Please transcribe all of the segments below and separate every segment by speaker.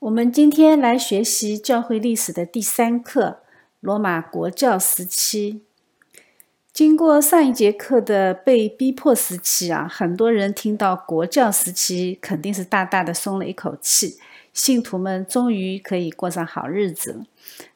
Speaker 1: 我们今天来学习教会历史的第三课——罗马国教时期。经过上一节课的被逼迫时期啊，很多人听到国教时期，肯定是大大的松了一口气，信徒们终于可以过上好日子了。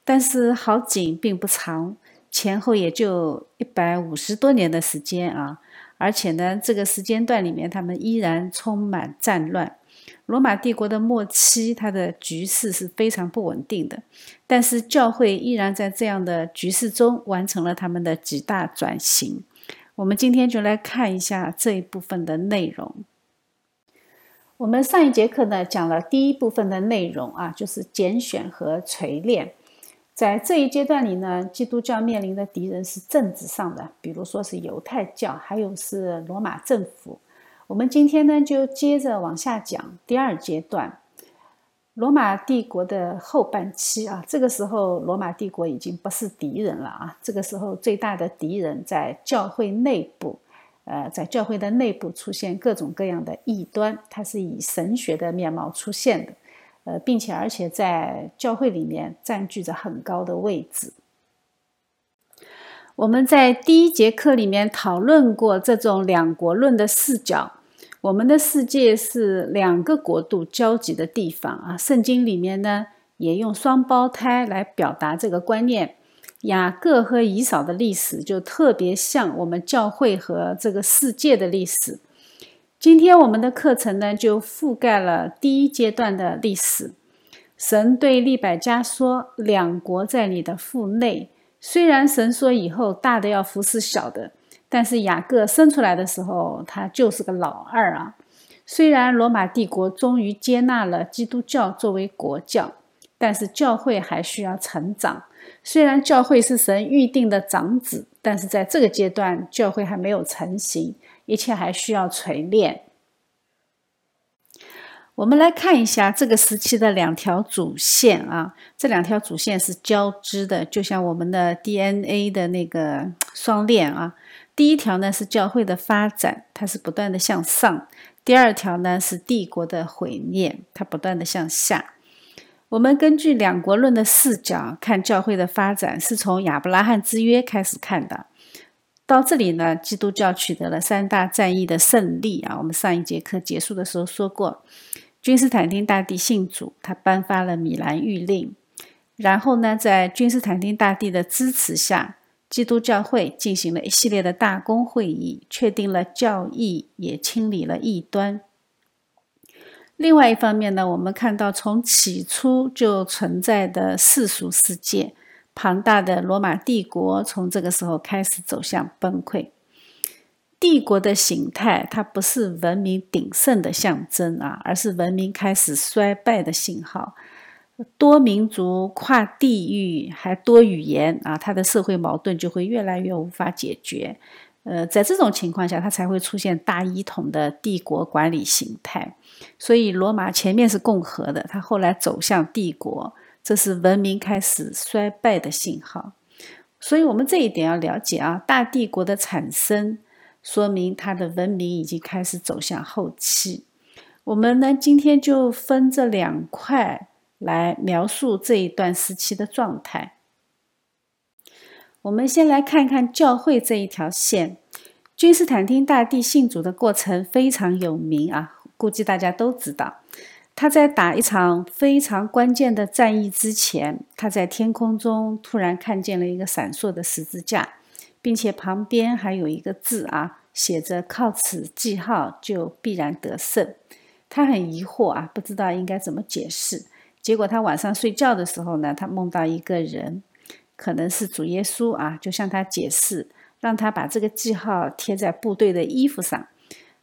Speaker 1: 但是好景并不长，前后也就一百五十多年的时间啊，而且呢，这个时间段里面，他们依然充满战乱。罗马帝国的末期，它的局势是非常不稳定的，但是教会依然在这样的局势中完成了他们的几大转型。我们今天就来看一下这一部分的内容。我们上一节课呢讲了第一部分的内容啊，就是拣选和锤炼。在这一阶段里呢，基督教面临的敌人是政治上的，比如说是犹太教，还有是罗马政府。我们今天呢，就接着往下讲第二阶段，罗马帝国的后半期啊。这个时候，罗马帝国已经不是敌人了啊。这个时候，最大的敌人在教会内部，呃，在教会的内部出现各种各样的异端，它是以神学的面貌出现的，呃，并且而且在教会里面占据着很高的位置。我们在第一节课里面讨论过这种两国论的视角。我们的世界是两个国度交集的地方啊！圣经里面呢，也用双胞胎来表达这个观念。雅各和以扫的历史就特别像我们教会和这个世界的历史。今天我们的课程呢，就覆盖了第一阶段的历史。神对利百加说：“两国在你的腹内。”虽然神说以后大的要服侍小的。但是雅各生出来的时候，他就是个老二啊。虽然罗马帝国终于接纳了基督教作为国教，但是教会还需要成长。虽然教会是神预定的长子，但是在这个阶段，教会还没有成型，一切还需要锤炼。我们来看一下这个时期的两条主线啊，这两条主线是交织的，就像我们的 DNA 的那个双链啊。第一条呢是教会的发展，它是不断的向上；第二条呢是帝国的毁灭，它不断的向下。我们根据两国论的视角看教会的发展，是从亚伯拉罕之约开始看的。到这里呢，基督教取得了三大战役的胜利啊。我们上一节课结束的时候说过，君士坦丁大帝信主，他颁发了米兰谕令，然后呢，在君士坦丁大帝的支持下。基督教会进行了一系列的大公会议，确定了教义，也清理了异端。另外一方面呢，我们看到从起初就存在的世俗世界，庞大的罗马帝国从这个时候开始走向崩溃。帝国的形态，它不是文明鼎盛的象征啊，而是文明开始衰败的信号。多民族、跨地域还多语言啊，它的社会矛盾就会越来越无法解决。呃，在这种情况下，它才会出现大一统的帝国管理形态。所以，罗马前面是共和的，它后来走向帝国，这是文明开始衰败的信号。所以我们这一点要了解啊，大帝国的产生说明它的文明已经开始走向后期。我们呢，今天就分这两块。来描述这一段时期的状态。我们先来看看教会这一条线。君士坦丁大帝信主的过程非常有名啊，估计大家都知道。他在打一场非常关键的战役之前，他在天空中突然看见了一个闪烁的十字架，并且旁边还有一个字啊，写着“靠此记号就必然得胜”。他很疑惑啊，不知道应该怎么解释。结果他晚上睡觉的时候呢，他梦到一个人，可能是主耶稣啊，就向他解释，让他把这个记号贴在部队的衣服上，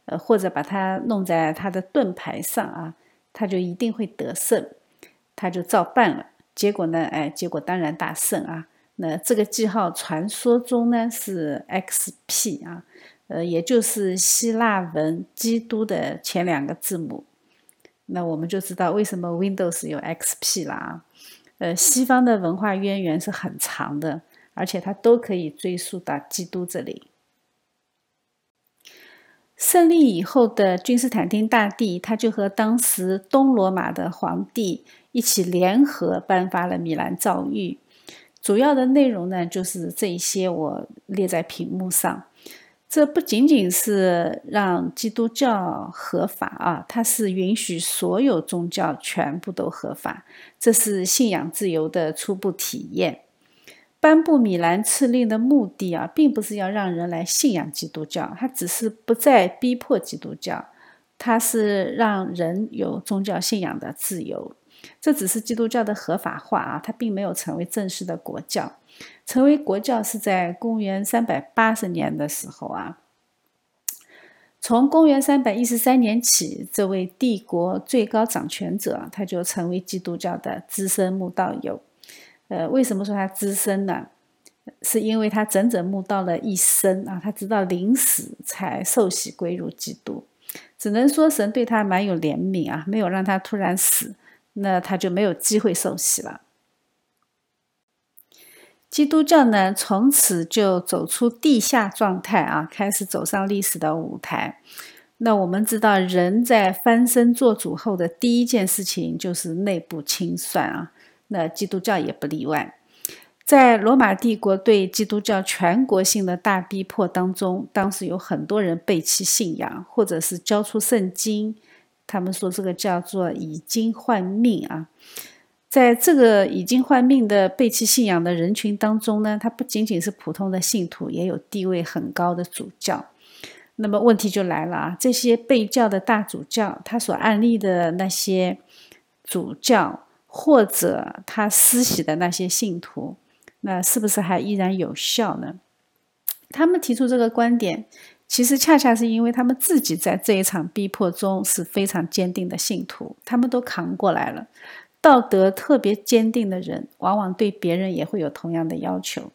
Speaker 1: 呃，或者把它弄在他的盾牌上啊，他就一定会得胜。他就照办了。结果呢，哎，结果当然大胜啊。那这个记号传说中呢是 XP 啊，呃，也就是希腊文“基督”的前两个字母。那我们就知道为什么 Windows 有 XP 了啊，呃，西方的文化渊源是很长的，而且它都可以追溯到基督这里。胜利以后的君士坦丁大帝，他就和当时东罗马的皇帝一起联合颁发了米兰诏谕。主要的内容呢，就是这一些，我列在屏幕上。这不仅仅是让基督教合法啊，它是允许所有宗教全部都合法，这是信仰自由的初步体验。颁布米兰敕令的目的啊，并不是要让人来信仰基督教，它只是不再逼迫基督教，它是让人有宗教信仰的自由。这只是基督教的合法化啊，它并没有成为正式的国教。成为国教是在公元三百八十年的时候啊。从公元三百一十三年起，这位帝国最高掌权者他就成为基督教的资深慕道友。呃，为什么说他资深呢？是因为他整整慕道了一生啊，他直到临死才受洗归入基督。只能说神对他蛮有怜悯啊，没有让他突然死。那他就没有机会受洗了。基督教呢，从此就走出地下状态啊，开始走上历史的舞台。那我们知道，人在翻身做主后的第一件事情就是内部清算啊。那基督教也不例外。在罗马帝国对基督教全国性的大逼迫当中，当时有很多人背弃信仰，或者是交出圣经。他们说这个叫做以经换命啊，在这个以经换命的背弃信仰的人群当中呢，他不仅仅是普通的信徒，也有地位很高的主教。那么问题就来了啊，这些被教的大主教，他所案例的那些主教或者他施洗的那些信徒，那是不是还依然有效呢？他们提出这个观点。其实恰恰是因为他们自己在这一场逼迫中是非常坚定的信徒，他们都扛过来了。道德特别坚定的人，往往对别人也会有同样的要求。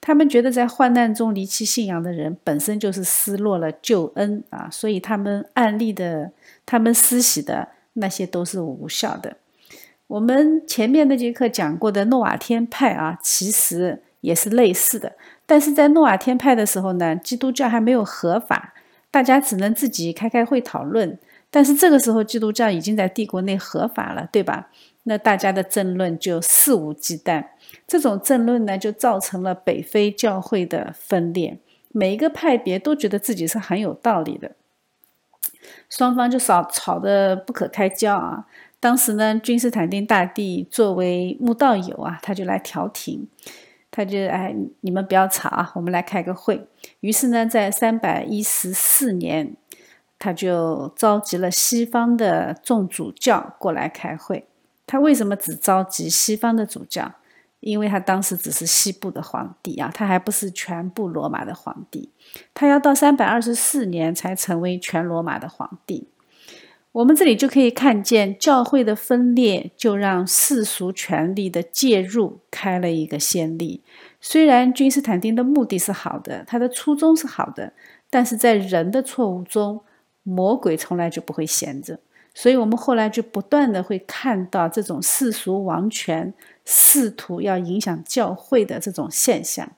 Speaker 1: 他们觉得在患难中离弃信仰的人，本身就是失落了救恩啊，所以他们案例的、他们施洗的那些都是无效的。我们前面那节课讲过的诺瓦天派啊，其实也是类似的。但是在诺瓦天派的时候呢，基督教还没有合法，大家只能自己开开会讨论。但是这个时候，基督教已经在帝国内合法了，对吧？那大家的争论就肆无忌惮。这种争论呢，就造成了北非教会的分裂。每一个派别都觉得自己是很有道理的，双方就吵吵得不可开交啊。当时呢，君士坦丁大帝作为慕道友啊，他就来调停。他就哎，你们不要吵啊，我们来开个会。于是呢，在三百一十四年，他就召集了西方的众主教过来开会。他为什么只召集西方的主教？因为他当时只是西部的皇帝啊，他还不是全部罗马的皇帝。他要到三百二十四年才成为全罗马的皇帝。我们这里就可以看见，教会的分裂就让世俗权力的介入开了一个先例。虽然君士坦丁的目的是好的，他的初衷是好的，但是在人的错误中，魔鬼从来就不会闲着。所以，我们后来就不断的会看到这种世俗王权试图要影响教会的这种现象。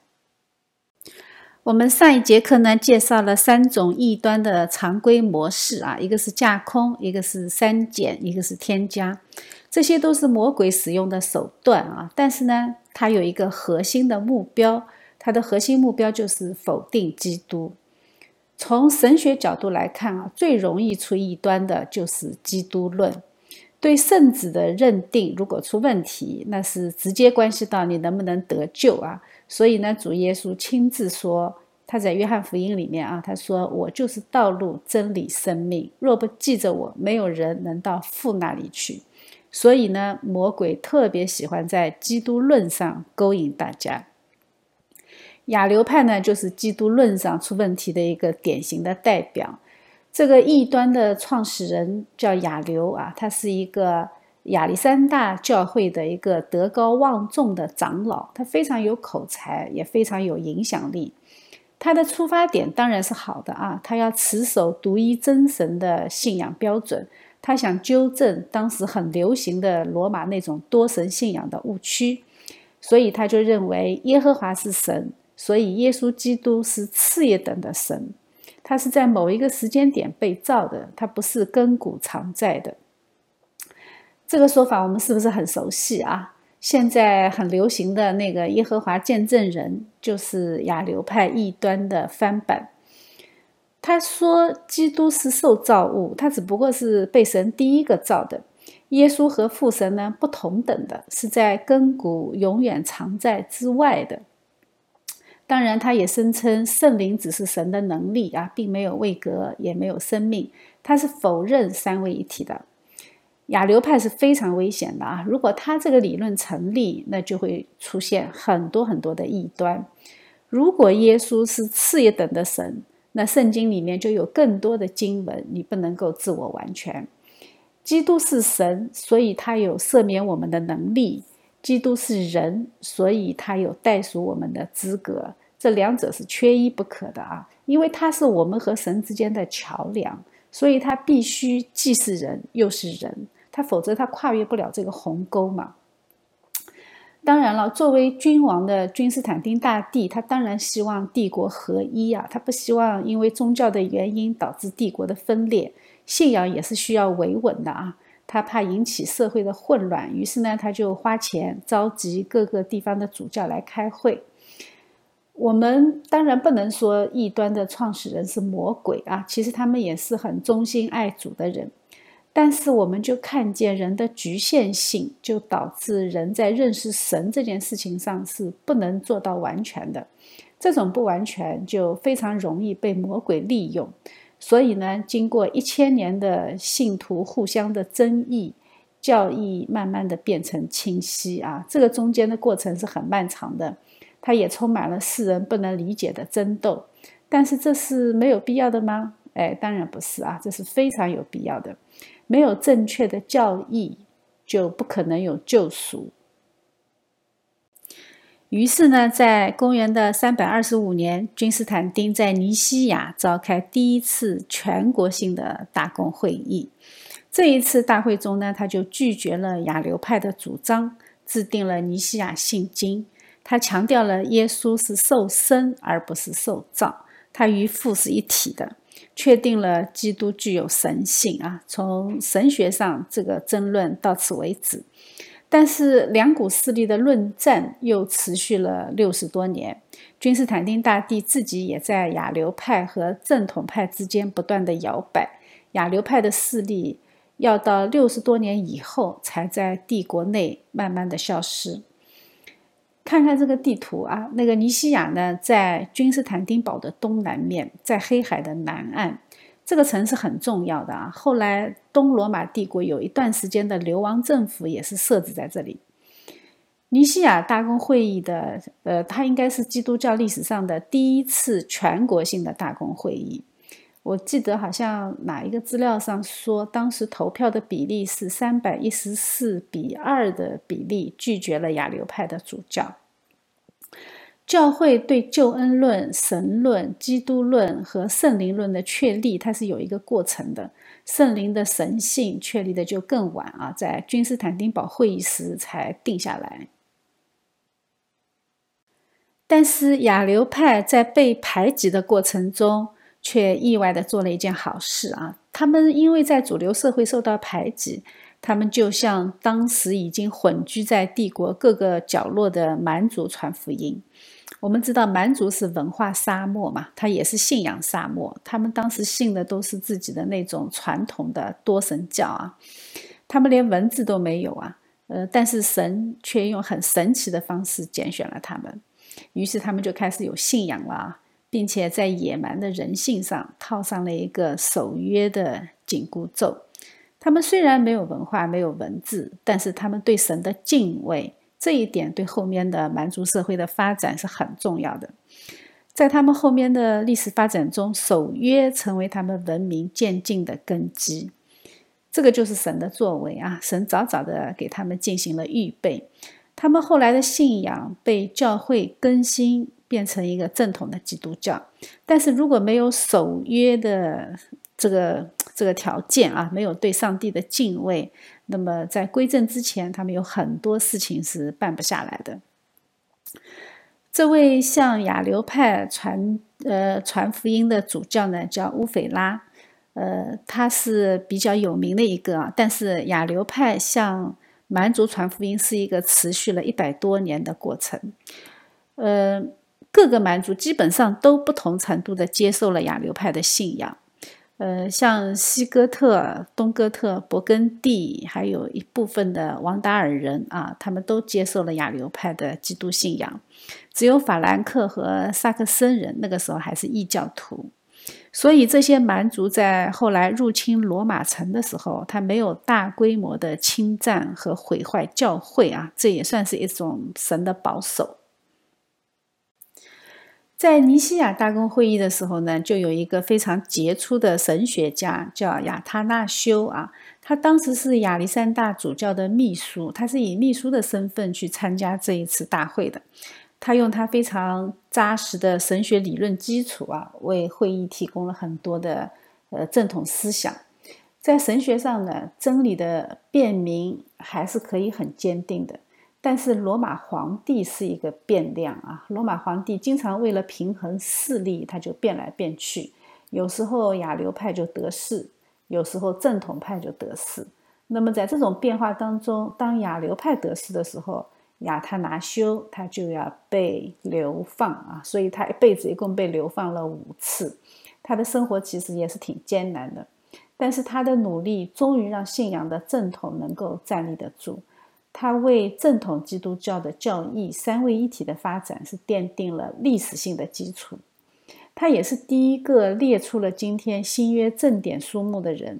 Speaker 1: 我们上一节课呢，介绍了三种异端的常规模式啊，一个是架空，一个是删减，一个是添加，这些都是魔鬼使用的手段啊。但是呢，它有一个核心的目标，它的核心目标就是否定基督。从神学角度来看啊，最容易出异端的就是基督论，对圣子的认定如果出问题，那是直接关系到你能不能得救啊。所以呢，主耶稣亲自说，他在约翰福音里面啊，他说：“我就是道路、真理、生命，若不记着我，没有人能到父那里去。”所以呢，魔鬼特别喜欢在基督论上勾引大家。亚流派呢，就是基督论上出问题的一个典型的代表。这个异端的创始人叫亚流啊，他是一个。亚历山大教会的一个德高望重的长老，他非常有口才，也非常有影响力。他的出发点当然是好的啊，他要持守独一真神的信仰标准，他想纠正当时很流行的罗马那种多神信仰的误区，所以他就认为耶和华是神，所以耶稣基督是次一等的神。他是在某一个时间点被造的，他不是亘古常在的。这个说法我们是不是很熟悉啊？现在很流行的那个耶和华见证人，就是亚流派异端的翻版。他说，基督是受造物，他只不过是被神第一个造的。耶稣和父神呢不同等的，是在亘古永远常在之外的。当然，他也声称圣灵只是神的能力啊，并没有位格，也没有生命。他是否认三位一体的。亚流派是非常危险的啊！如果他这个理论成立，那就会出现很多很多的异端。如果耶稣是次一等的神，那圣经里面就有更多的经文，你不能够自我完全。基督是神，所以他有赦免我们的能力；基督是人，所以他有代赎我们的资格。这两者是缺一不可的啊！因为他是我们和神之间的桥梁，所以他必须既是人又是人。他否则他跨越不了这个鸿沟嘛。当然了，作为君王的君士坦丁大帝，他当然希望帝国合一啊，他不希望因为宗教的原因导致帝国的分裂。信仰也是需要维稳的啊，他怕引起社会的混乱，于是呢，他就花钱召集各个地方的主教来开会。我们当然不能说异端的创始人是魔鬼啊，其实他们也是很忠心爱主的人。但是我们就看见人的局限性，就导致人在认识神这件事情上是不能做到完全的。这种不完全就非常容易被魔鬼利用。所以呢，经过一千年的信徒互相的争议，教义慢慢的变成清晰啊。这个中间的过程是很漫长的，它也充满了世人不能理解的争斗。但是这是没有必要的吗？哎，当然不是啊，这是非常有必要的。没有正确的教义，就不可能有救赎。于是呢，在公元的三百二十五年，君士坦丁在尼西亚召开第一次全国性的大公会议。这一次大会中呢，他就拒绝了亚流派的主张，制定了尼西亚信经。他强调了耶稣是受生而不是受造，他与父是一体的。确定了基督具有神性啊！从神学上，这个争论到此为止。但是两股势力的论战又持续了六十多年。君士坦丁大帝自己也在亚流派和正统派之间不断的摇摆。亚流派的势力要到六十多年以后，才在帝国内慢慢的消失。看看这个地图啊，那个尼西亚呢，在君士坦丁堡的东南面，在黑海的南岸。这个城市很重要的啊。后来东罗马帝国有一段时间的流亡政府也是设置在这里。尼西亚大公会议的，呃，它应该是基督教历史上的第一次全国性的大公会议。我记得好像哪一个资料上说，当时投票的比例是三百一十四比二的比例，拒绝了亚流派的主教。教会对救恩论、神论、基督论和圣灵论的确立，它是有一个过程的。圣灵的神性确立的就更晚啊，在君士坦丁堡会议时才定下来。但是亚流派在被排挤的过程中，却意外的做了一件好事啊！他们因为在主流社会受到排挤，他们就向当时已经混居在帝国各个角落的蛮族传福音。我们知道蛮族是文化沙漠嘛，它也是信仰沙漠。他们当时信的都是自己的那种传统的多神教啊，他们连文字都没有啊。呃，但是神却用很神奇的方式拣选了他们，于是他们就开始有信仰了。并且在野蛮的人性上套上了一个守约的紧箍咒。他们虽然没有文化、没有文字，但是他们对神的敬畏，这一点对后面的蛮族社会的发展是很重要的。在他们后面的历史发展中，守约成为他们文明渐进的根基。这个就是神的作为啊！神早早的给他们进行了预备。他们后来的信仰被教会更新。变成一个正统的基督教，但是如果没有守约的这个这个条件啊，没有对上帝的敬畏，那么在归正之前，他们有很多事情是办不下来的。这位向亚流派传呃传福音的主教呢，叫乌斐拉，呃，他是比较有名的一个啊。但是亚流派向蛮族传福音是一个持续了一百多年的过程，呃，各个蛮族基本上都不同程度的接受了亚流派的信仰。呃，像西哥特、东哥特、勃艮第，还有一部分的王达尔人啊，他们都接受了亚流派的基督信仰。只有法兰克和萨克森人那个时候还是异教徒。所以这些蛮族在后来入侵罗马城的时候，他没有大规模的侵占和毁坏教会啊，这也算是一种神的保守。在尼西亚大公会议的时候呢，就有一个非常杰出的神学家叫亚他那修啊，他当时是亚历山大主教的秘书，他是以秘书的身份去参加这一次大会的。他用他非常扎实的神学理论基础啊，为会议提供了很多的呃正统思想。在神学上呢，真理的辨明还是可以很坚定的。但是罗马皇帝是一个变量啊，罗马皇帝经常为了平衡势力，他就变来变去，有时候亚流派就得势，有时候正统派就得势。那么在这种变化当中，当亚流派得势的时候，亚他拿修他就要被流放啊，所以他一辈子一共被流放了五次，他的生活其实也是挺艰难的，但是他的努力终于让信仰的正统能够站立得住。他为正统基督教的教义三位一体的发展是奠定了历史性的基础。他也是第一个列出了今天新约正典书目的人。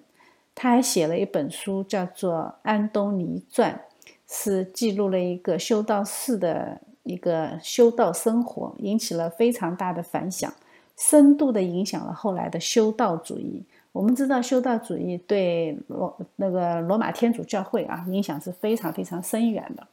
Speaker 1: 他还写了一本书，叫做《安东尼传》，是记录了一个修道士的一个修道生活，引起了非常大的反响，深度的影响了后来的修道主义。我们知道修道主义对罗那个罗马天主教会啊影响是非常非常深远的。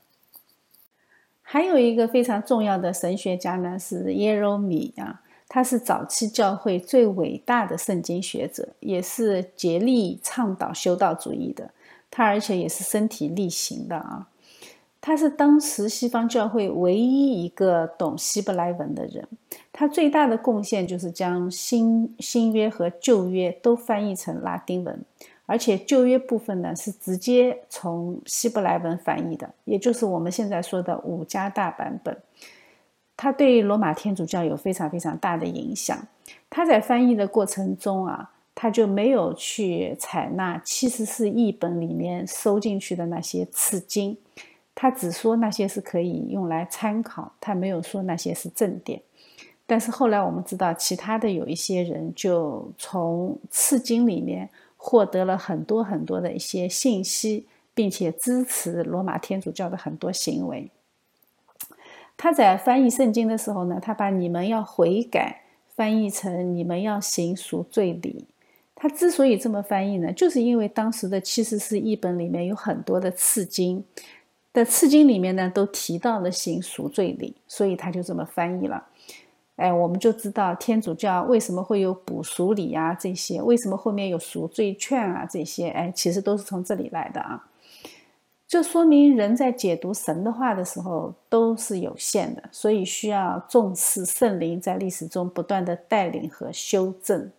Speaker 1: 还有一个非常重要的神学家呢是耶罗米啊，他是早期教会最伟大的圣经学者，也是竭力倡导修道主义的。他而且也是身体力行的啊。他是当时西方教会唯一一个懂希伯来文的人。他最大的贡献就是将新新约和旧约都翻译成拉丁文，而且旧约部分呢是直接从希伯来文翻译的，也就是我们现在说的五加大版本。他对罗马天主教有非常非常大的影响。他在翻译的过程中啊，他就没有去采纳七十四译本里面收进去的那些次经。他只说那些是可以用来参考，他没有说那些是正典。但是后来我们知道，其他的有一些人就从次经里面获得了很多很多的一些信息，并且支持罗马天主教的很多行为。他在翻译圣经的时候呢，他把“你们要悔改”翻译成“你们要行赎罪礼”。他之所以这么翻译呢，就是因为当时的七十四译本里面有很多的次经。在次经里面呢，都提到了行赎罪礼，所以他就这么翻译了。哎，我们就知道天主教为什么会有补赎礼啊，这些为什么后面有赎罪券啊，这些哎，其实都是从这里来的啊。这说明人在解读神的话的时候都是有限的，所以需要重视圣灵在历史中不断的带领和修正。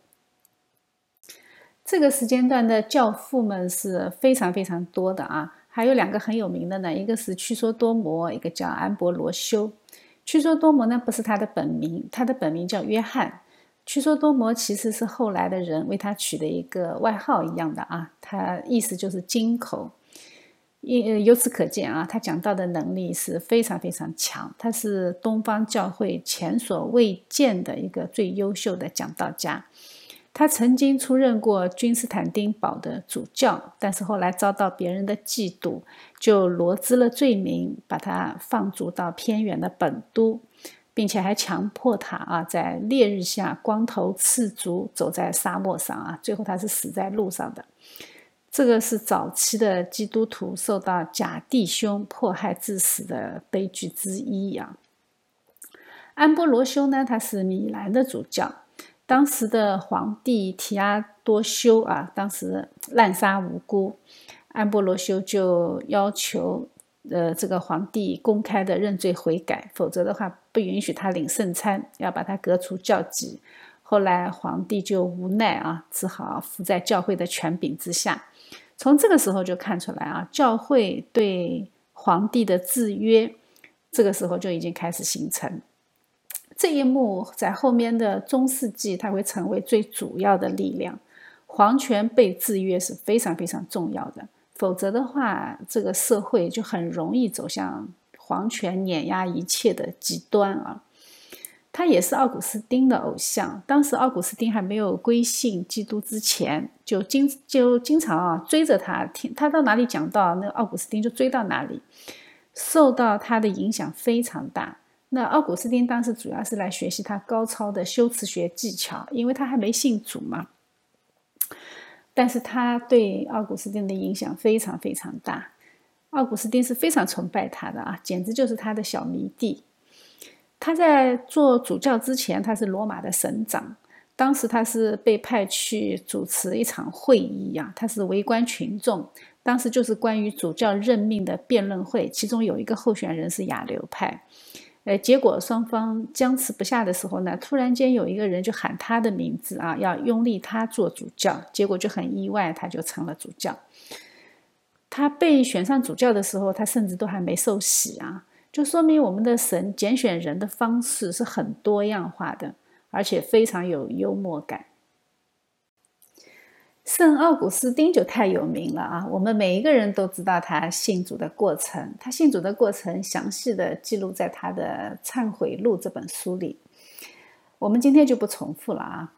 Speaker 1: 这个时间段的教父们是非常非常多的啊。还有两个很有名的呢，一个是屈说多摩，一个叫安博罗修。屈说多摩呢不是他的本名，他的本名叫约翰。屈说多摩其实是后来的人为他取的一个外号一样的啊，他意思就是金口。由由此可见啊，他讲道的能力是非常非常强，他是东方教会前所未见的一个最优秀的讲道家。他曾经出任过君士坦丁堡的主教，但是后来遭到别人的嫉妒，就罗织了罪名，把他放逐到偏远的本都，并且还强迫他啊，在烈日下光头赤足走在沙漠上啊，最后他是死在路上的。这个是早期的基督徒受到假弟兄迫害致死的悲剧之一啊。安波罗修呢，他是米兰的主教。当时的皇帝提阿多修啊，当时滥杀无辜，安波罗修就要求，呃，这个皇帝公开的认罪悔改，否则的话不允许他领圣餐，要把他革除教籍。后来皇帝就无奈啊，只好服在教会的权柄之下。从这个时候就看出来啊，教会对皇帝的制约，这个时候就已经开始形成。这一幕在后面的中世纪，它会成为最主要的力量。皇权被制约是非常非常重要的，否则的话，这个社会就很容易走向皇权碾压一切的极端啊。他也是奥古斯丁的偶像。当时奥古斯丁还没有归信基督之前，就经就经常啊追着他听，他到哪里讲到，那奥古斯丁就追到哪里，受到他的影响非常大。那奥古斯丁当时主要是来学习他高超的修辞学技巧，因为他还没信主嘛。但是他对奥古斯丁的影响非常非常大，奥古斯丁是非常崇拜他的啊，简直就是他的小迷弟。他在做主教之前，他是罗马的省长。当时他是被派去主持一场会议呀，他是围观群众。当时就是关于主教任命的辩论会，其中有一个候选人是亚流派。呃，结果双方僵持不下的时候呢，突然间有一个人就喊他的名字啊，要拥立他做主教。结果就很意外，他就成了主教。他被选上主教的时候，他甚至都还没受洗啊。就说明我们的神拣选人的方式是很多样化的，而且非常有幽默感。圣奥古斯丁就太有名了啊！我们每一个人都知道他信主的过程，他信主的过程详细的记录在他的《忏悔录》这本书里。我们今天就不重复了啊。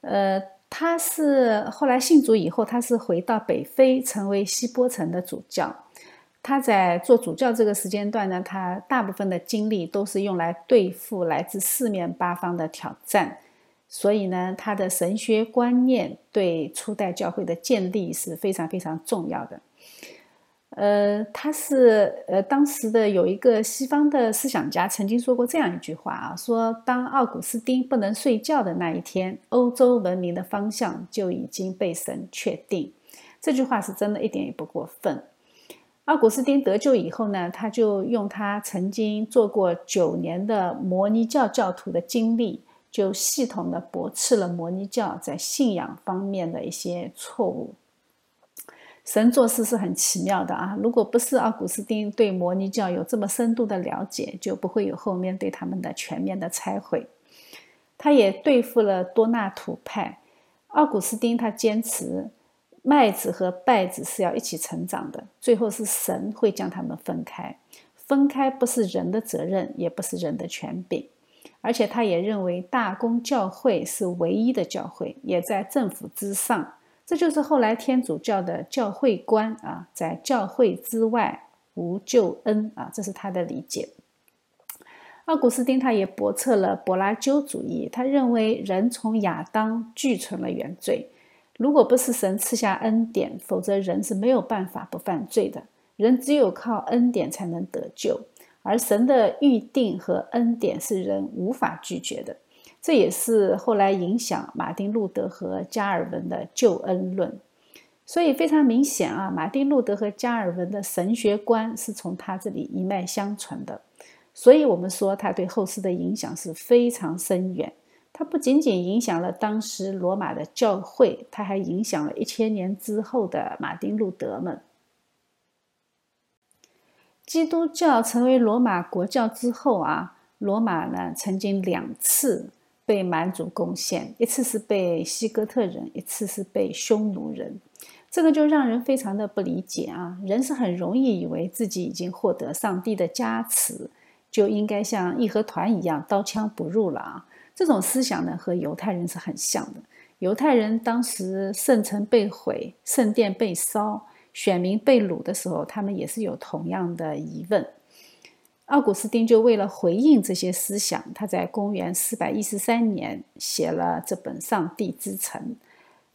Speaker 1: 呃，他是后来信主以后，他是回到北非，成为西波城的主教。他在做主教这个时间段呢，他大部分的精力都是用来对付来自四面八方的挑战，所以呢，他的神学观念对初代教会的建立是非常非常重要的。呃，他是呃，当时的有一个西方的思想家曾经说过这样一句话啊，说当奥古斯丁不能睡觉的那一天，欧洲文明的方向就已经被神确定。这句话是真的一点也不过分。奥古斯丁得救以后呢，他就用他曾经做过九年的摩尼教教徒的经历，就系统的驳斥了摩尼教在信仰方面的一些错误。神做事是很奇妙的啊！如果不是奥古斯丁对摩尼教有这么深度的了解，就不会有后面对他们的全面的拆毁。他也对付了多纳图派。奥古斯丁他坚持。麦子和稗子是要一起成长的，最后是神会将他们分开。分开不是人的责任，也不是人的权柄。而且他也认为大公教会是唯一的教会，也在政府之上。这就是后来天主教的教会观啊，在教会之外无救恩啊，这是他的理解。奥古斯丁他也驳斥了柏拉修主义，他认为人从亚当俱存了原罪。如果不是神赐下恩典，否则人是没有办法不犯罪的。人只有靠恩典才能得救，而神的预定和恩典是人无法拒绝的。这也是后来影响马丁路德和加尔文的救恩论。所以非常明显啊，马丁路德和加尔文的神学观是从他这里一脉相传的。所以我们说他对后世的影响是非常深远。他不仅仅影响了当时罗马的教会，他还影响了一千年之后的马丁路德们。基督教成为罗马国教之后啊，罗马呢曾经两次被蛮族攻陷，一次是被西哥特人，一次是被匈奴人。这个就让人非常的不理解啊！人是很容易以为自己已经获得上帝的加持，就应该像义和团一样刀枪不入了啊！这种思想呢，和犹太人是很像的。犹太人当时圣城被毁、圣殿被烧、选民被掳的时候，他们也是有同样的疑问。奥古斯丁就为了回应这些思想，他在公元四百一十三年写了这本《上帝之城》。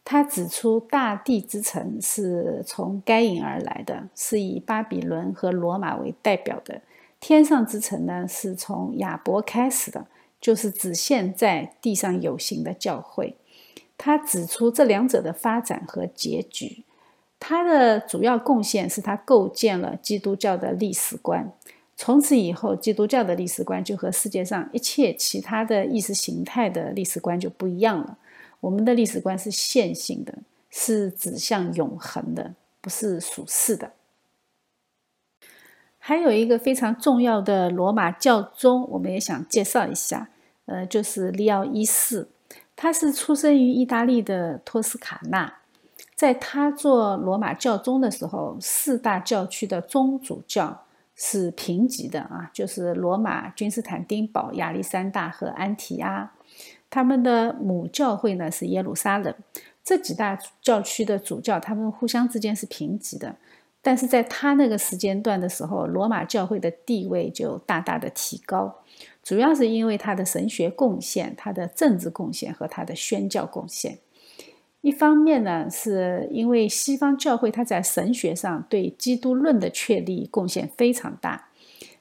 Speaker 1: 他指出，大地之城是从该隐而来的，是以巴比伦和罗马为代表的；天上之城呢，是从亚伯开始的。就是指现在地上有形的教会，他指出这两者的发展和结局。他的主要贡献是他构建了基督教的历史观。从此以后，基督教的历史观就和世界上一切其他的意识形态的历史观就不一样了。我们的历史观是线性的，是指向永恒的，不是属世的。还有一个非常重要的罗马教宗，我们也想介绍一下，呃，就是利奥一世。他是出生于意大利的托斯卡纳，在他做罗马教宗的时候，四大教区的宗主教。是平级的啊，就是罗马、君士坦丁堡、亚历山大和安提阿，他们的母教会呢是耶路撒冷。这几大教区的主教，他们互相之间是平级的。但是在他那个时间段的时候，罗马教会的地位就大大的提高，主要是因为他的神学贡献、他的政治贡献和他的宣教贡献。一方面呢，是因为西方教会它在神学上对基督论的确立贡献非常大。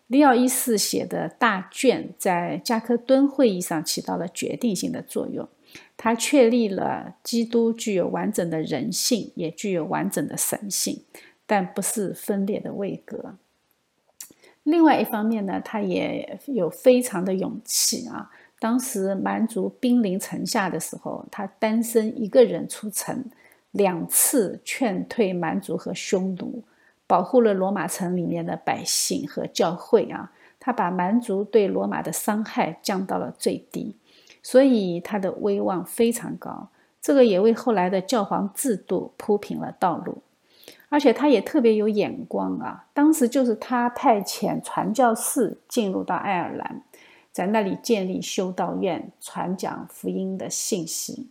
Speaker 1: 利奥一世写的大卷在加克敦会议上起到了决定性的作用，他确立了基督具有完整的人性，也具有完整的神性，但不是分裂的位格。另外一方面呢，他也有非常的勇气啊。当时蛮族兵临城下的时候，他单身一个人出城，两次劝退蛮族和匈奴，保护了罗马城里面的百姓和教会啊。他把蛮族对罗马的伤害降到了最低，所以他的威望非常高。这个也为后来的教皇制度铺平了道路，而且他也特别有眼光啊。当时就是他派遣传教士进入到爱尔兰。在那里建立修道院，传讲福音的信息。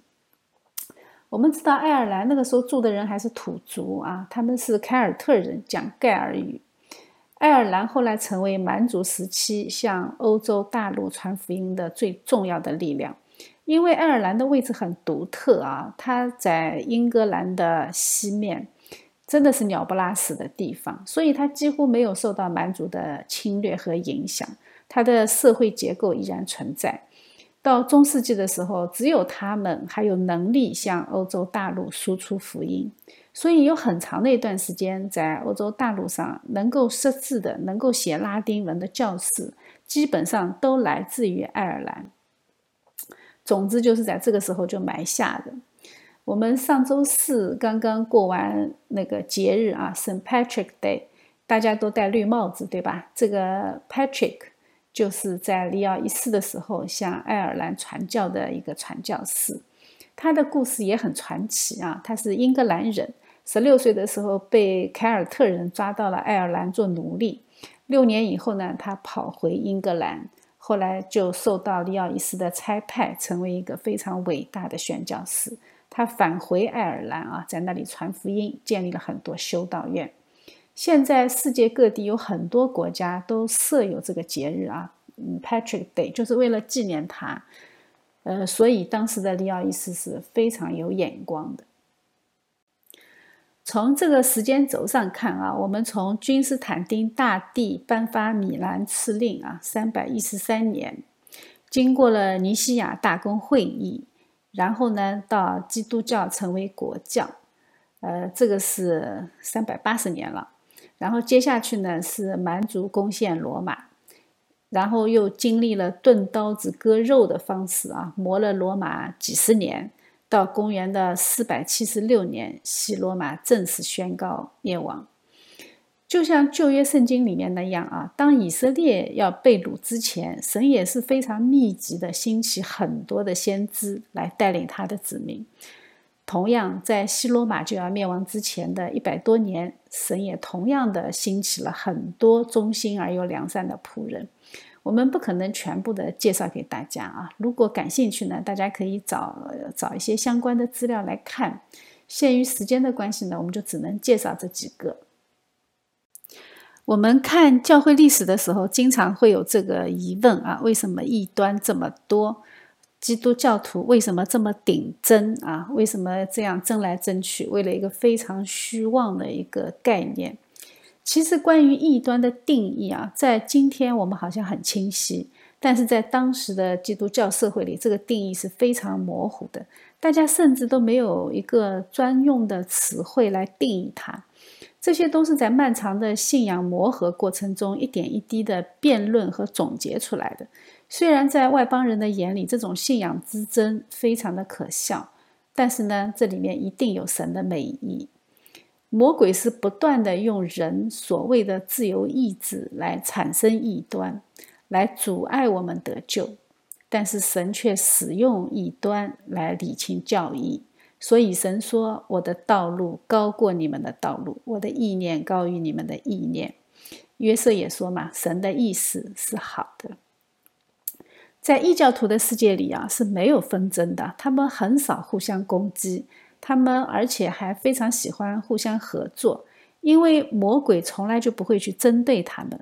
Speaker 1: 我们知道，爱尔兰那个时候住的人还是土族啊，他们是凯尔特人，讲盖尔语。爱尔兰后来成为蛮族时期向欧洲大陆传福音的最重要的力量。因为爱尔兰的位置很独特啊，它在英格兰的西面，真的是鸟不拉屎的地方，所以它几乎没有受到蛮族的侵略和影响。它的社会结构依然存在。到中世纪的时候，只有他们还有能力向欧洲大陆输出福音，所以有很长的一段时间，在欧洲大陆上能够识字的、能够写拉丁文的教士，基本上都来自于爱尔兰。总之就是在这个时候就埋下的。我们上周四刚刚过完那个节日啊，St. Patrick Day，大家都戴绿帽子，对吧？这个 Patrick。就是在利奥一世的时候向爱尔兰传教的一个传教士，他的故事也很传奇啊。他是英格兰人，十六岁的时候被凯尔特人抓到了爱尔兰做奴隶。六年以后呢，他跑回英格兰，后来就受到利奥一世的差派，成为一个非常伟大的宣教士。他返回爱尔兰啊，在那里传福音，建立了很多修道院。现在世界各地有很多国家都设有这个节日啊，嗯，Patrick Day，就是为了纪念他。呃，所以当时的利奥一世是非常有眼光的。从这个时间轴上看啊，我们从君士坦丁大帝颁发米兰敕令啊，三百一十三年，经过了尼西亚大公会议，然后呢，到基督教成为国教，呃，这个是三百八十年了。然后接下去呢是蛮族攻陷罗马，然后又经历了钝刀子割肉的方式啊，磨了罗马几十年，到公元的四百七十六年，西罗马正式宣告灭亡。就像旧约圣经里面那样啊，当以色列要被掳之前，神也是非常密集的兴起很多的先知来带领他的子民。同样，在西罗马就要灭亡之前的一百多年，神也同样的兴起了很多忠心而又良善的仆人。我们不可能全部的介绍给大家啊，如果感兴趣呢，大家可以找找一些相关的资料来看。限于时间的关系呢，我们就只能介绍这几个。我们看教会历史的时候，经常会有这个疑问啊：为什么异端这么多？基督教徒为什么这么顶真啊？为什么这样争来争去？为了一个非常虚妄的一个概念。其实关于异端的定义啊，在今天我们好像很清晰，但是在当时的基督教社会里，这个定义是非常模糊的。大家甚至都没有一个专用的词汇来定义它。这些都是在漫长的信仰磨合过程中一点一滴的辩论和总结出来的。虽然在外邦人的眼里，这种信仰之争非常的可笑，但是呢，这里面一定有神的美意。魔鬼是不断的用人所谓的自由意志来产生异端，来阻碍我们得救，但是神却使用异端来理清教义。所以神说：“我的道路高过你们的道路，我的意念高于你们的意念。”约瑟也说嘛：“神的意思是好的。”在异教徒的世界里啊，是没有纷争的，他们很少互相攻击。他们而且还非常喜欢互相合作，因为魔鬼从来就不会去针对他们，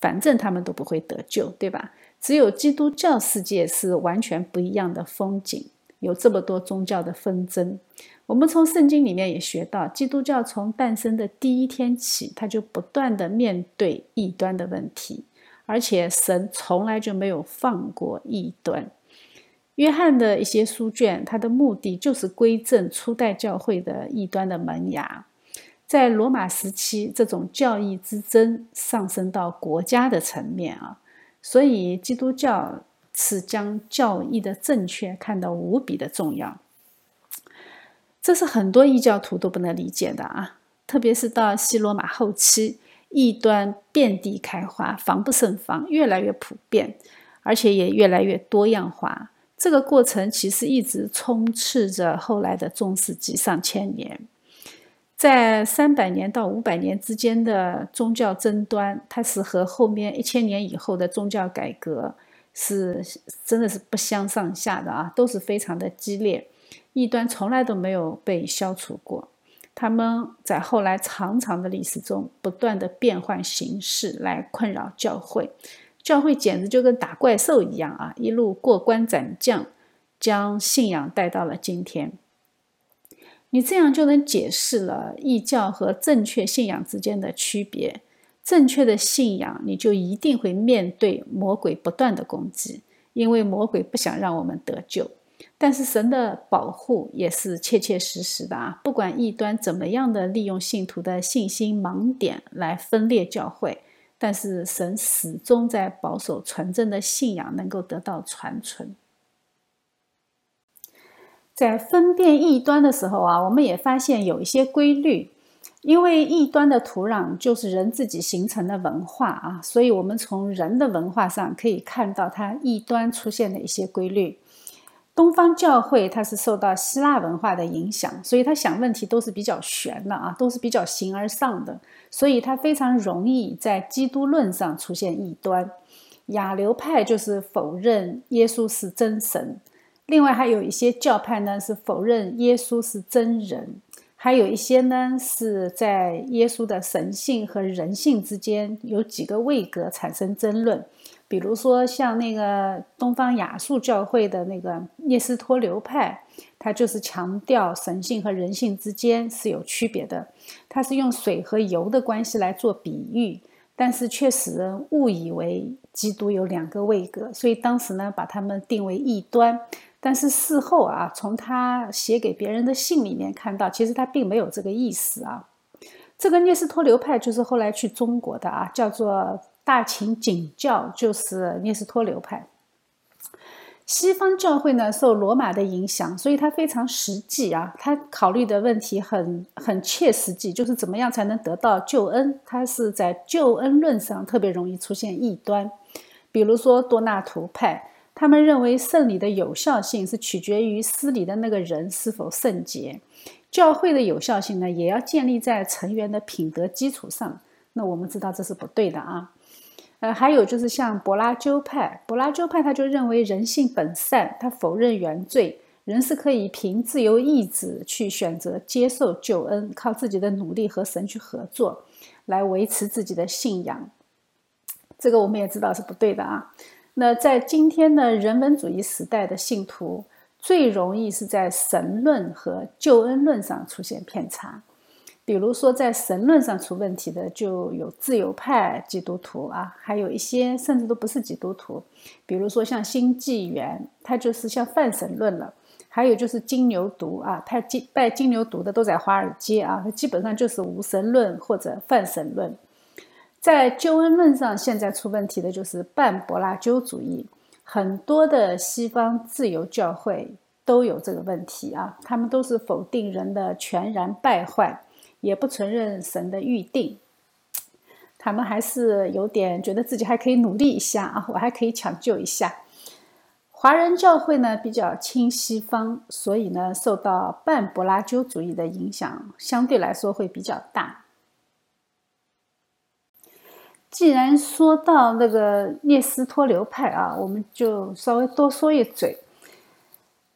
Speaker 1: 反正他们都不会得救，对吧？只有基督教世界是完全不一样的风景，有这么多宗教的纷争。我们从圣经里面也学到，基督教从诞生的第一天起，他就不断的面对异端的问题，而且神从来就没有放过异端。约翰的一些书卷，他的目的就是归正初代教会的异端的萌芽。在罗马时期，这种教义之争上升到国家的层面啊，所以基督教是将教义的正确看得无比的重要。这是很多异教徒都不能理解的啊，特别是到西罗马后期，异端遍地开花，防不胜防，越来越普遍，而且也越来越多样化。这个过程其实一直充斥着后来的中世纪上千年，在三百年到五百年之间的宗教争端，它是和后面一千年以后的宗教改革是真的是不相上下的啊，都是非常的激烈。异端从来都没有被消除过，他们在后来长长的历史中不断的变换形式来困扰教会。教会简直就跟打怪兽一样啊！一路过关斩将，将信仰带到了今天。你这样就能解释了异教和正确信仰之间的区别。正确的信仰，你就一定会面对魔鬼不断的攻击，因为魔鬼不想让我们得救。但是神的保护也是切切实实的啊！不管异端怎么样的利用信徒的信心盲点来分裂教会。但是神始终在保守纯正的信仰能够得到传承。在分辨异端的时候啊，我们也发现有一些规律，因为异端的土壤就是人自己形成的文化啊，所以我们从人的文化上可以看到它异端出现的一些规律。东方教会它是受到希腊文化的影响，所以它想问题都是比较玄的啊，都是比较形而上的，所以它非常容易在基督论上出现异端。亚流派就是否认耶稣是真神，另外还有一些教派呢是否认耶稣是真人，还有一些呢是在耶稣的神性和人性之间有几个位格产生争论。比如说，像那个东方亚述教会的那个聂斯托流派，他就是强调神性和人性之间是有区别的。他是用水和油的关系来做比喻，但是却使人误以为基督有两个位格，所以当时呢把他们定为异端。但是事后啊，从他写给别人的信里面看到，其实他并没有这个意思啊。这个聂斯托流派就是后来去中国的啊，叫做。大秦景教就是聂斯托流派。西方教会呢受罗马的影响，所以它非常实际啊，它考虑的问题很很切实际，就是怎么样才能得到救恩。它是在救恩论上特别容易出现异端，比如说多纳图派，他们认为圣礼的有效性是取决于施礼的那个人是否圣洁，教会的有效性呢也要建立在成员的品德基础上。那我们知道这是不对的啊。呃，还有就是像柏拉修派，柏拉修派他就认为人性本善，他否认原罪，人是可以凭自由意志去选择接受救恩，靠自己的努力和神去合作，来维持自己的信仰。这个我们也知道是不对的啊。那在今天的人文主义时代的信徒，最容易是在神论和救恩论上出现偏差。比如说，在神论上出问题的就有自由派基督徒啊，还有一些甚至都不是基督徒，比如说像新纪元，他就是像泛神论了；还有就是金牛犊啊，拜金拜金牛犊的都在华尔街啊，它基本上就是无神论或者泛神论。在救恩论上，现在出问题的就是半柏拉修主义，很多的西方自由教会都有这个问题啊，他们都是否定人的全然败坏，也不承认神的预定。他们还是有点觉得自己还可以努力一下啊，我还可以抢救一下。华人教会呢比较亲西方，所以呢受到半柏拉修主义的影响，相对来说会比较大。既然说到那个聂斯托流派啊，我们就稍微多说一嘴。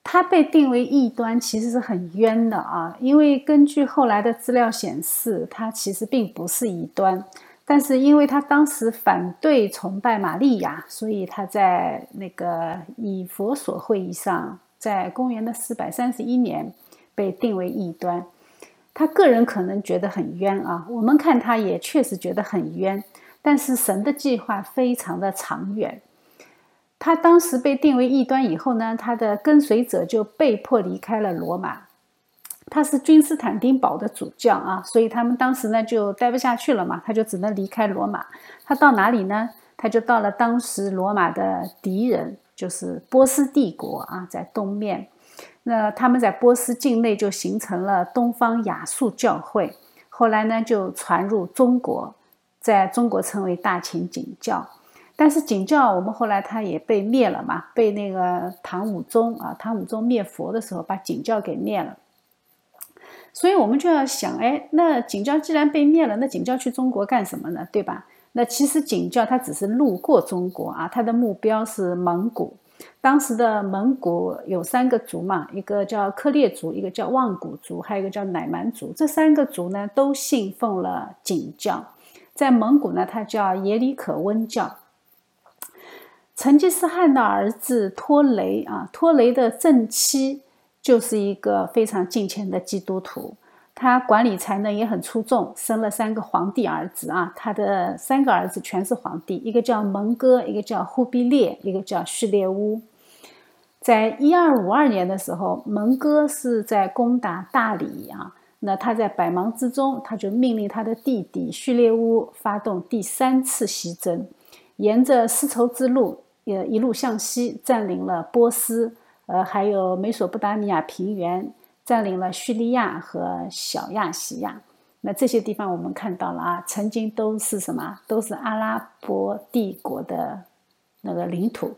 Speaker 1: 他被定为异端，其实是很冤的啊，因为根据后来的资料显示，他其实并不是异端。但是因为他当时反对崇拜玛利亚，所以他在那个以佛所会议上，在公元的四百三十一年被定为异端。他个人可能觉得很冤啊，我们看他也确实觉得很冤。但是神的计划非常的长远。他当时被定为异端以后呢，他的跟随者就被迫离开了罗马。他是君士坦丁堡的主教啊，所以他们当时呢就待不下去了嘛，他就只能离开罗马。他到哪里呢？他就到了当时罗马的敌人，就是波斯帝国啊，在东面。那他们在波斯境内就形成了东方亚述教会，后来呢就传入中国，在中国称为大秦景教。但是景教我们后来他也被灭了嘛，被那个唐武宗啊，唐武宗灭佛的时候把景教给灭了。所以我们就要想，哎，那景教既然被灭了，那景教去中国干什么呢？对吧？那其实景教它只是路过中国啊，它的目标是蒙古。当时的蒙古有三个族嘛，一个叫克烈族，一个叫望古族，还有一个叫乃蛮族。这三个族呢，都信奉了景教。在蒙古呢，它叫耶里可温教。成吉思汗的儿子托雷啊，托雷的正妻。就是一个非常敬虔的基督徒，他管理才能也很出众，生了三个皇帝儿子啊。他的三个儿子全是皇帝，一个叫蒙哥，一个叫忽必烈，一个叫序列乌。在一二五二年的时候，蒙哥是在攻打大理啊，那他在百忙之中，他就命令他的弟弟序列乌发动第三次西征，沿着丝绸之路，也一路向西，占领了波斯。呃，还有美索不达米亚平原，占领了叙利亚和小亚细亚。那这些地方我们看到了啊，曾经都是什么？都是阿拉伯帝国的那个领土。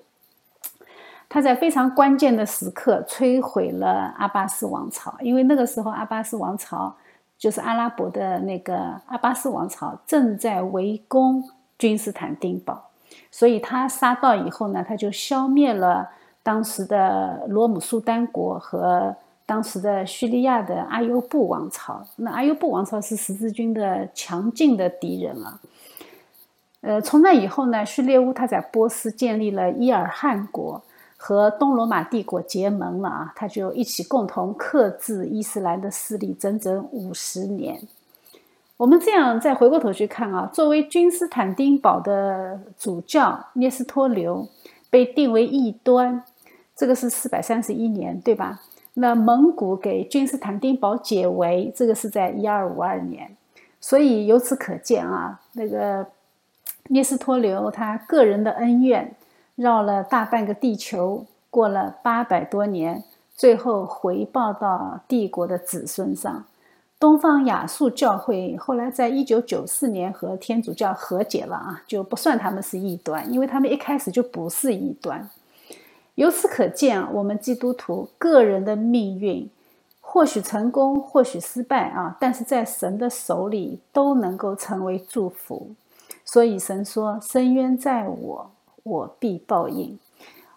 Speaker 1: 他在非常关键的时刻摧毁了阿巴斯王朝，因为那个时候阿巴斯王朝就是阿拉伯的那个阿巴斯王朝正在围攻君士坦丁堡，所以他杀到以后呢，他就消灭了。当时的罗姆苏丹国和当时的叙利亚的阿尤布王朝，那阿尤布王朝是十字军的强劲的敌人啊。呃，从那以后呢，叙利乌他在波斯建立了伊尔汗国，和东罗马帝国结盟了啊，他就一起共同克制伊斯兰的势力整整五十年。我们这样再回过头去看啊，作为君士坦丁堡的主教聂斯托留被定为异端。这个是四百三十一年，对吧？那蒙古给君士坦丁堡解围，这个是在一二五二年。所以由此可见啊，那个聂斯托留他个人的恩怨，绕了大半个地球，过了八百多年，最后回报到帝国的子孙上。东方亚述教会后来在一九九四年和天主教和解了啊，就不算他们是异端，因为他们一开始就不是异端。由此可见啊，我们基督徒个人的命运或许成功，或许失败啊，但是在神的手里都能够成为祝福。所以神说：“深渊在我，我必报应。”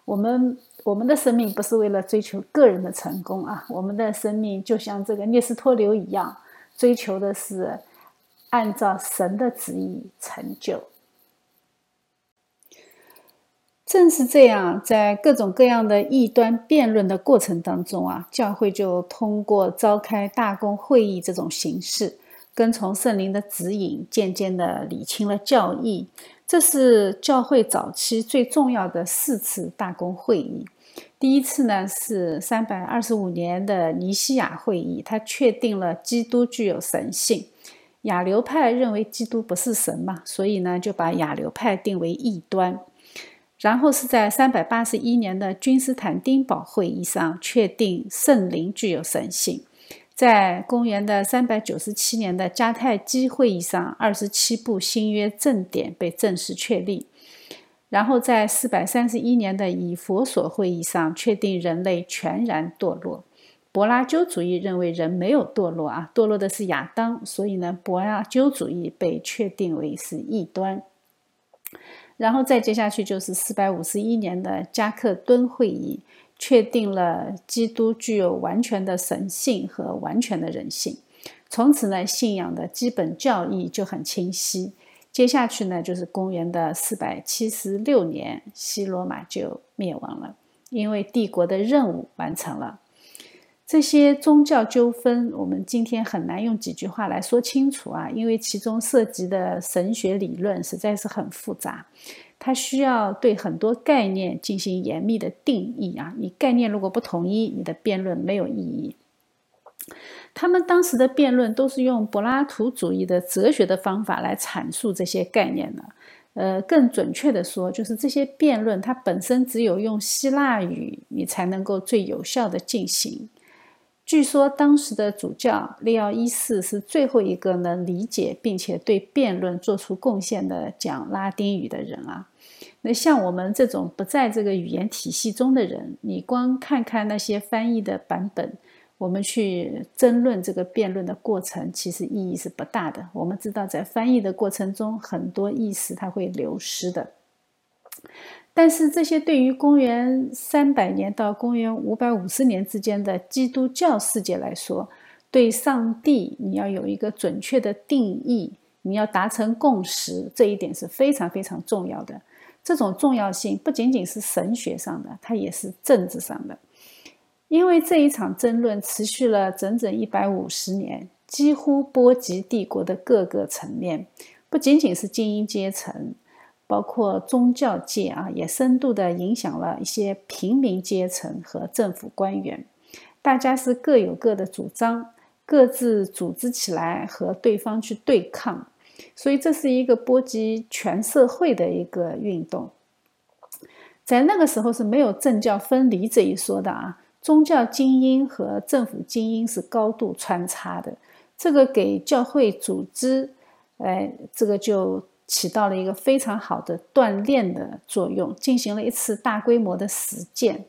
Speaker 1: 我们我们的生命不是为了追求个人的成功啊，我们的生命就像这个聂斯托流一样，追求的是按照神的旨意成就。正是这样，在各种各样的异端辩论的过程当中啊，教会就通过召开大公会议这种形式，跟从圣灵的指引，渐渐地理清了教义。这是教会早期最重要的四次大公会议。第一次呢是三百二十五年的尼西亚会议，它确定了基督具有神性。亚流派认为基督不是神嘛，所以呢就把亚流派定为异端。然后是在三百八十一年的君士坦丁堡会议上确定圣灵具有神性。在公元的三百九十七年的迦太基会议上，二十七部新约正典被正式确立。然后在四百三十一年的以佛所会议上，确定人类全然堕落。柏拉修主义认为人没有堕落啊，堕落的是亚当，所以呢，柏拉修主义被确定为是异端。然后再接下去就是四百五十一年的加克敦会议。确定了基督具有完全的神性和完全的人性，从此呢，信仰的基本教义就很清晰。接下去呢，就是公元的四百七十六年，西罗马就灭亡了，因为帝国的任务完成了。这些宗教纠纷，我们今天很难用几句话来说清楚啊，因为其中涉及的神学理论实在是很复杂。它需要对很多概念进行严密的定义啊！你概念如果不统一，你的辩论没有意义。他们当时的辩论都是用柏拉图主义的哲学的方法来阐述这些概念的。呃，更准确的说，就是这些辩论它本身只有用希腊语，你才能够最有效的进行。据说当时的主教利奥一世是最后一个能理解并且对辩论做出贡献的讲拉丁语的人啊。那像我们这种不在这个语言体系中的人，你光看看那些翻译的版本，我们去争论这个辩论的过程，其实意义是不大的。我们知道，在翻译的过程中，很多意思它会流失的。但是这些对于公元三百年到公元五百五十年之间的基督教世界来说，对上帝你要有一个准确的定义，你要达成共识，这一点是非常非常重要的。这种重要性不仅仅是神学上的，它也是政治上的。因为这一场争论持续了整整一百五十年，几乎波及帝国的各个层面，不仅仅是精英阶层。包括宗教界啊，也深度的影响了一些平民阶层和政府官员。大家是各有各的主张，各自组织起来和对方去对抗，所以这是一个波及全社会的一个运动。在那个时候是没有政教分离这一说的啊，宗教精英和政府精英是高度穿插的，这个给教会组织，哎，这个就。起到了一个非常好的锻炼的作用，进行了一次大规模的实践。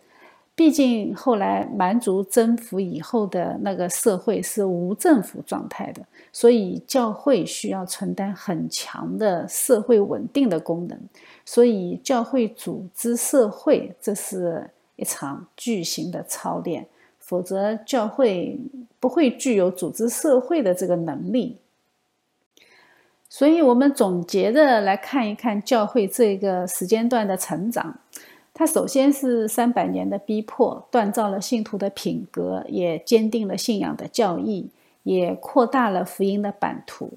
Speaker 1: 毕竟后来蛮族征服以后的那个社会是无政府状态的，所以教会需要承担很强的社会稳定的功能。所以教会组织社会，这是一场巨型的操练，否则教会不会具有组织社会的这个能力。所以，我们总结的来看一看教会这个时间段的成长。它首先是三百年的逼迫，锻造了信徒的品格，也坚定了信仰的教义，也扩大了福音的版图。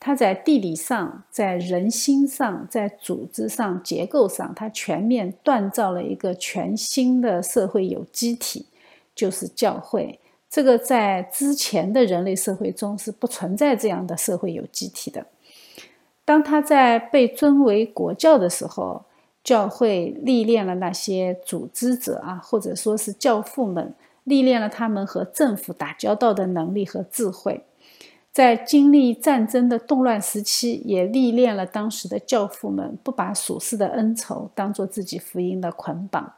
Speaker 1: 它在地理上、在人心上、在组织上、结构上，它全面锻造了一个全新的社会有机体，就是教会。这个在之前的人类社会中是不存在这样的社会有机体的。当他在被尊为国教的时候，教会历练了那些组织者啊，或者说是教父们，历练了他们和政府打交道的能力和智慧。在经历战争的动乱时期，也历练了当时的教父们不把属世的恩仇当做自己福音的捆绑。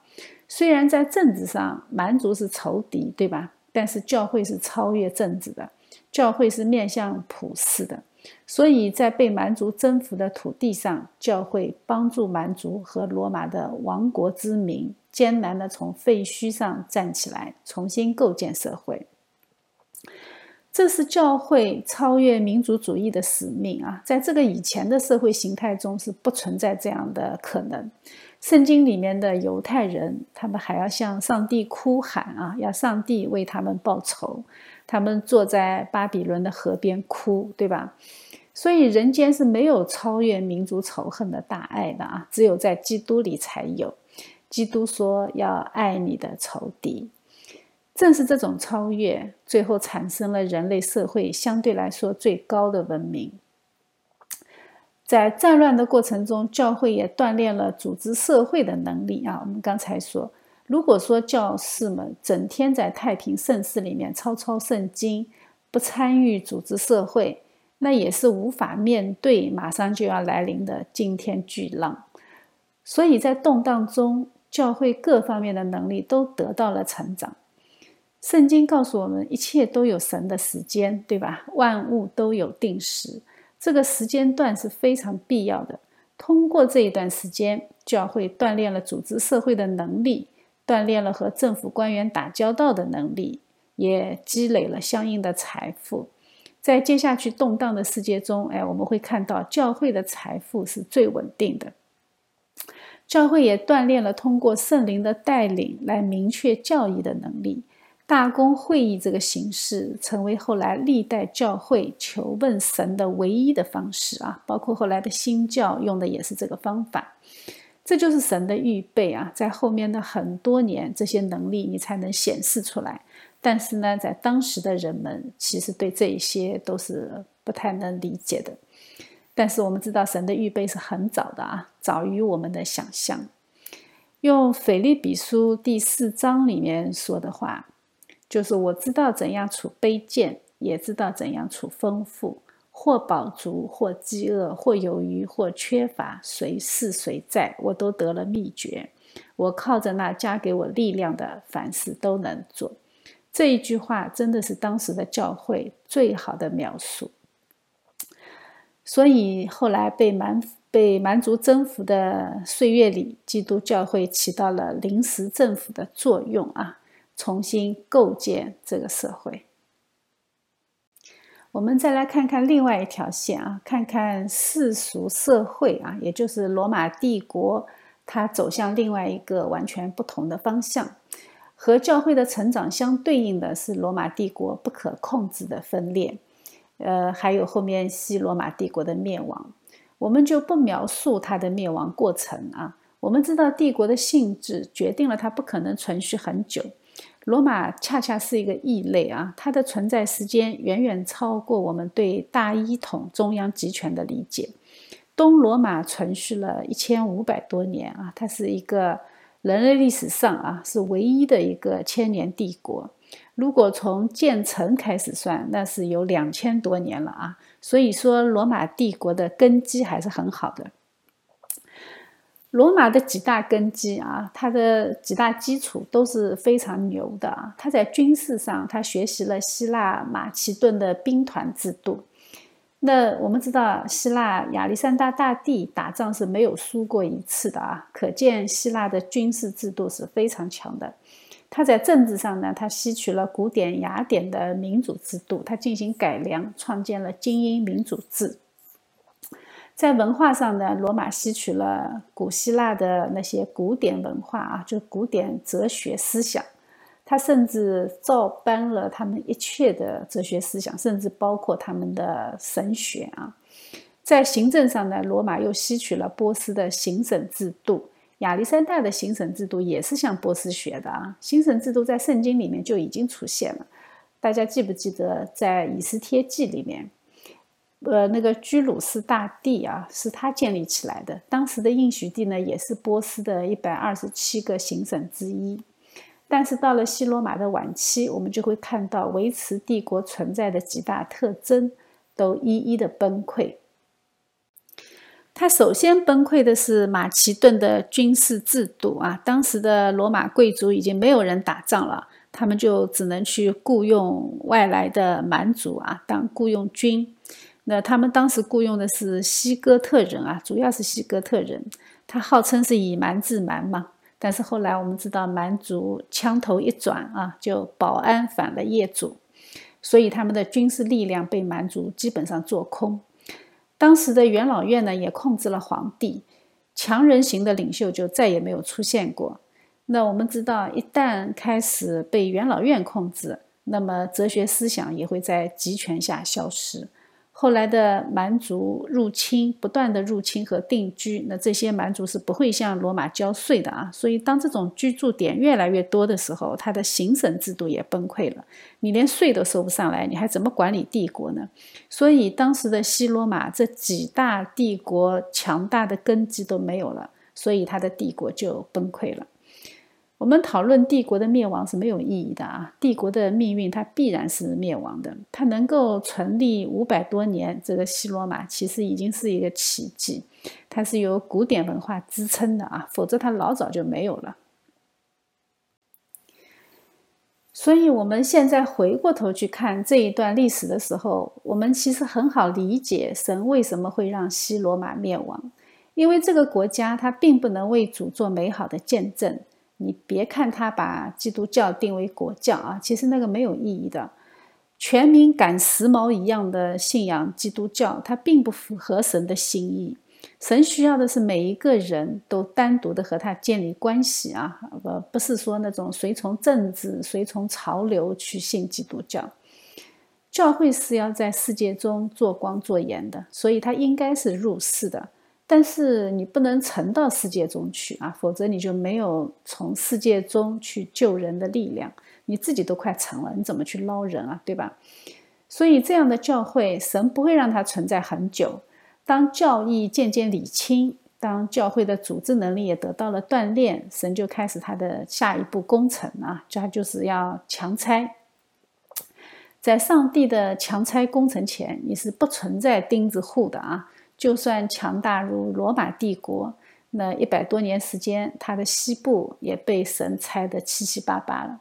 Speaker 1: 虽然在政治上蛮族是仇敌，对吧？但是教会是超越政治的，教会是面向普世的。所以在被蛮族征服的土地上，教会帮助蛮族和罗马的亡国之民艰难地从废墟上站起来，重新构建社会。这是教会超越民族主义的使命啊！在这个以前的社会形态中是不存在这样的可能。圣经里面的犹太人，他们还要向上帝哭喊啊，要上帝为他们报仇。他们坐在巴比伦的河边哭，对吧？所以人间是没有超越民族仇恨的大爱的啊，只有在基督里才有。基督说要爱你的仇敌。正是这种超越，最后产生了人类社会相对来说最高的文明。在战乱的过程中，教会也锻炼了组织社会的能力啊。我们刚才说，如果说教士们整天在太平盛世里面抄抄圣经，不参与组织社会，那也是无法面对马上就要来临的惊天巨浪。所以在动荡中，教会各方面的能力都得到了成长。圣经告诉我们，一切都有神的时间，对吧？万物都有定时，这个时间段是非常必要的。通过这一段时间，教会锻炼了组织社会的能力，锻炼了和政府官员打交道的能力，也积累了相应的财富。在接下去动荡的世界中，哎，我们会看到教会的财富是最稳定的。教会也锻炼了通过圣灵的带领来明确教义的能力。大公会议这个形式成为后来历代教会求问神的唯一的方式啊，包括后来的新教用的也是这个方法。这就是神的预备啊，在后面的很多年，这些能力你才能显示出来。但是呢，在当时的人们其实对这一些都是不太能理解的。但是我们知道，神的预备是很早的啊，早于我们的想象。用腓利比书第四章里面说的话。就是我知道怎样处卑贱，也知道怎样处丰富，或饱足，或饥饿，或有余，或缺乏，随是随在，我都得了秘诀。我靠着那加给我力量的，凡事都能做。这一句话真的是当时的教会最好的描述。所以后来被蛮被蛮族征服的岁月里，基督教会起到了临时政府的作用啊。重新构建这个社会。我们再来看看另外一条线啊，看看世俗社会啊，也就是罗马帝国，它走向另外一个完全不同的方向。和教会的成长相对应的是罗马帝国不可控制的分裂，呃，还有后面西罗马帝国的灭亡。我们就不描述它的灭亡过程啊。我们知道帝国的性质决定了它不可能存续很久。罗马恰恰是一个异类啊，它的存在时间远远超过我们对大一统中央集权的理解。东罗马存续了一千五百多年啊，它是一个人类历史上啊是唯一的一个千年帝国。如果从建成开始算，那是有两千多年了啊。所以说，罗马帝国的根基还是很好的。罗马的几大根基啊，它的几大基础都是非常牛的啊。他在军事上，他学习了希腊马其顿的兵团制度。那我们知道，希腊亚历山大大帝打仗是没有输过一次的啊，可见希腊的军事制度是非常强的。他在政治上呢，他吸取了古典雅典的民主制度，他进行改良，创建了精英民主制。在文化上呢，罗马吸取了古希腊的那些古典文化啊，就是古典哲学思想，他甚至照搬了他们一切的哲学思想，甚至包括他们的神学啊。在行政上呢，罗马又吸取了波斯的行省制度，亚历山大的行省制度也是向波斯学的啊。行省制度在圣经里面就已经出现了，大家记不记得在以斯帖记里面？呃，那个居鲁士大帝啊，是他建立起来的。当时的应许地呢，也是波斯的一百二十七个行省之一。但是到了西罗马的晚期，我们就会看到维持帝国存在的几大特征都一一的崩溃。他首先崩溃的是马其顿的军事制度啊，当时的罗马贵族已经没有人打仗了，他们就只能去雇佣外来的蛮族啊当雇佣军。那他们当时雇佣的是西哥特人啊，主要是西哥特人，他号称是以蛮治蛮嘛。但是后来我们知道，蛮族枪头一转啊，就保安反了业主，所以他们的军事力量被蛮族基本上做空。当时的元老院呢，也控制了皇帝，强人型的领袖就再也没有出现过。那我们知道，一旦开始被元老院控制，那么哲学思想也会在集权下消失。后来的蛮族入侵，不断的入侵和定居，那这些蛮族是不会向罗马交税的啊。所以当这种居住点越来越多的时候，它的行省制度也崩溃了。你连税都收不上来，你还怎么管理帝国呢？所以当时的西罗马这几大帝国强大的根基都没有了，所以它的帝国就崩溃了。我们讨论帝国的灭亡是没有意义的啊！帝国的命运它必然是灭亡的。它能够存立五百多年，这个西罗马其实已经是一个奇迹。它是由古典文化支撑的啊，否则它老早就没有了。所以，我们现在回过头去看这一段历史的时候，我们其实很好理解神为什么会让西罗马灭亡，因为这个国家它并不能为主做美好的见证。你别看他把基督教定为国教啊，其实那个没有意义的。全民赶时髦一样的信仰基督教，它并不符合神的心意。神需要的是每一个人都单独的和他建立关系啊，不不是说那种随从政治、随从潮流去信基督教。教会是要在世界中做光做盐的，所以它应该是入世的。但是你不能沉到世界中去啊，否则你就没有从世界中去救人的力量。你自己都快沉了，你怎么去捞人啊？对吧？所以这样的教会，神不会让它存在很久。当教义渐渐理清，当教会的组织能力也得到了锻炼，神就开始他的下一步工程啊，他就是要强拆。在上帝的强拆工程前，你是不存在钉子户的啊。就算强大如罗马帝国，那一百多年时间，它的西部也被神拆得七七八八了。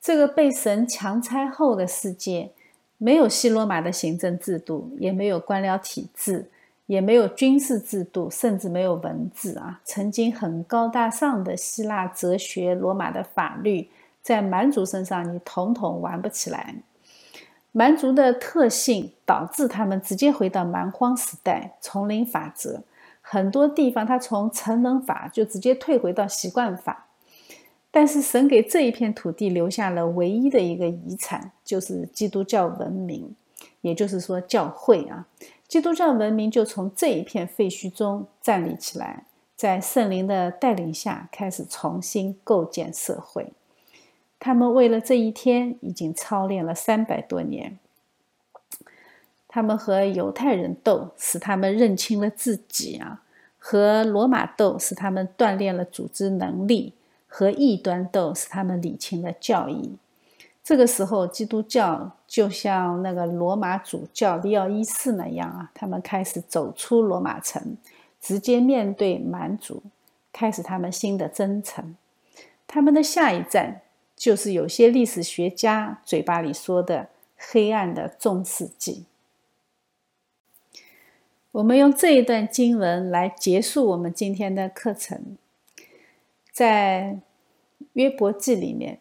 Speaker 1: 这个被神强拆后的世界，没有西罗马的行政制度，也没有官僚体制，也没有军事制度，甚至没有文字啊！曾经很高大上的希腊哲学、罗马的法律，在蛮族身上，你统统玩不起来。蛮族的特性导致他们直接回到蛮荒时代，丛林法则。很多地方他从成人法就直接退回到习惯法。但是神给这一片土地留下了唯一的一个遗产，就是基督教文明，也就是说教会啊。基督教文明就从这一片废墟中站立起来，在圣灵的带领下开始重新构建社会。他们为了这一天已经操练了三百多年。他们和犹太人斗，使他们认清了自己啊；和罗马斗，使他们锻炼了组织能力；和异端斗，使他们理清了教义。这个时候，基督教就像那个罗马主教利奥一世那样啊，他们开始走出罗马城，直接面对蛮族，开始他们新的征程。他们的下一站。就是有些历史学家嘴巴里说的黑暗的中世纪。我们用这一段经文来结束我们今天的课程。在约伯记里面，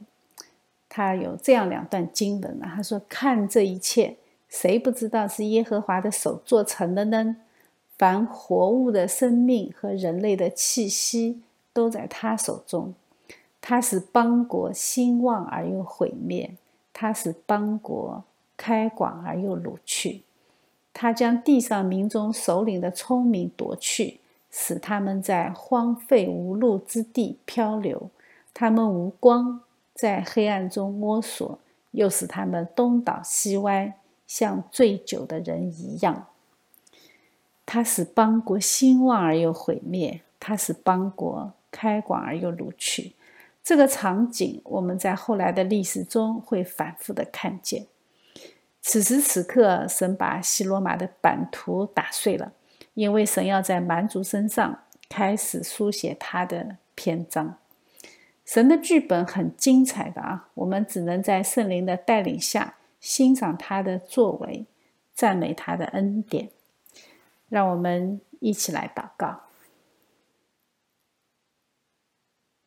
Speaker 1: 他有这样两段经文啊，他说：“看这一切，谁不知道是耶和华的手做成的呢？凡活物的生命和人类的气息，都在他手中。”他使邦国兴旺而又毁灭，他使邦国开广而又掳去，他将地上民中首领的聪明夺去，使他们在荒废无路之地漂流，他们无光，在黑暗中摸索，又使他们东倒西歪，像醉酒的人一样。他使邦国兴旺而又毁灭，他使邦国开广而又掳去。这个场景，我们在后来的历史中会反复的看见。此时此刻，神把西罗马的版图打碎了，因为神要在蛮族身上开始书写他的篇章。神的剧本很精彩的啊，我们只能在圣灵的带领下欣赏他的作为，赞美他的恩典。让我们一起来祷告。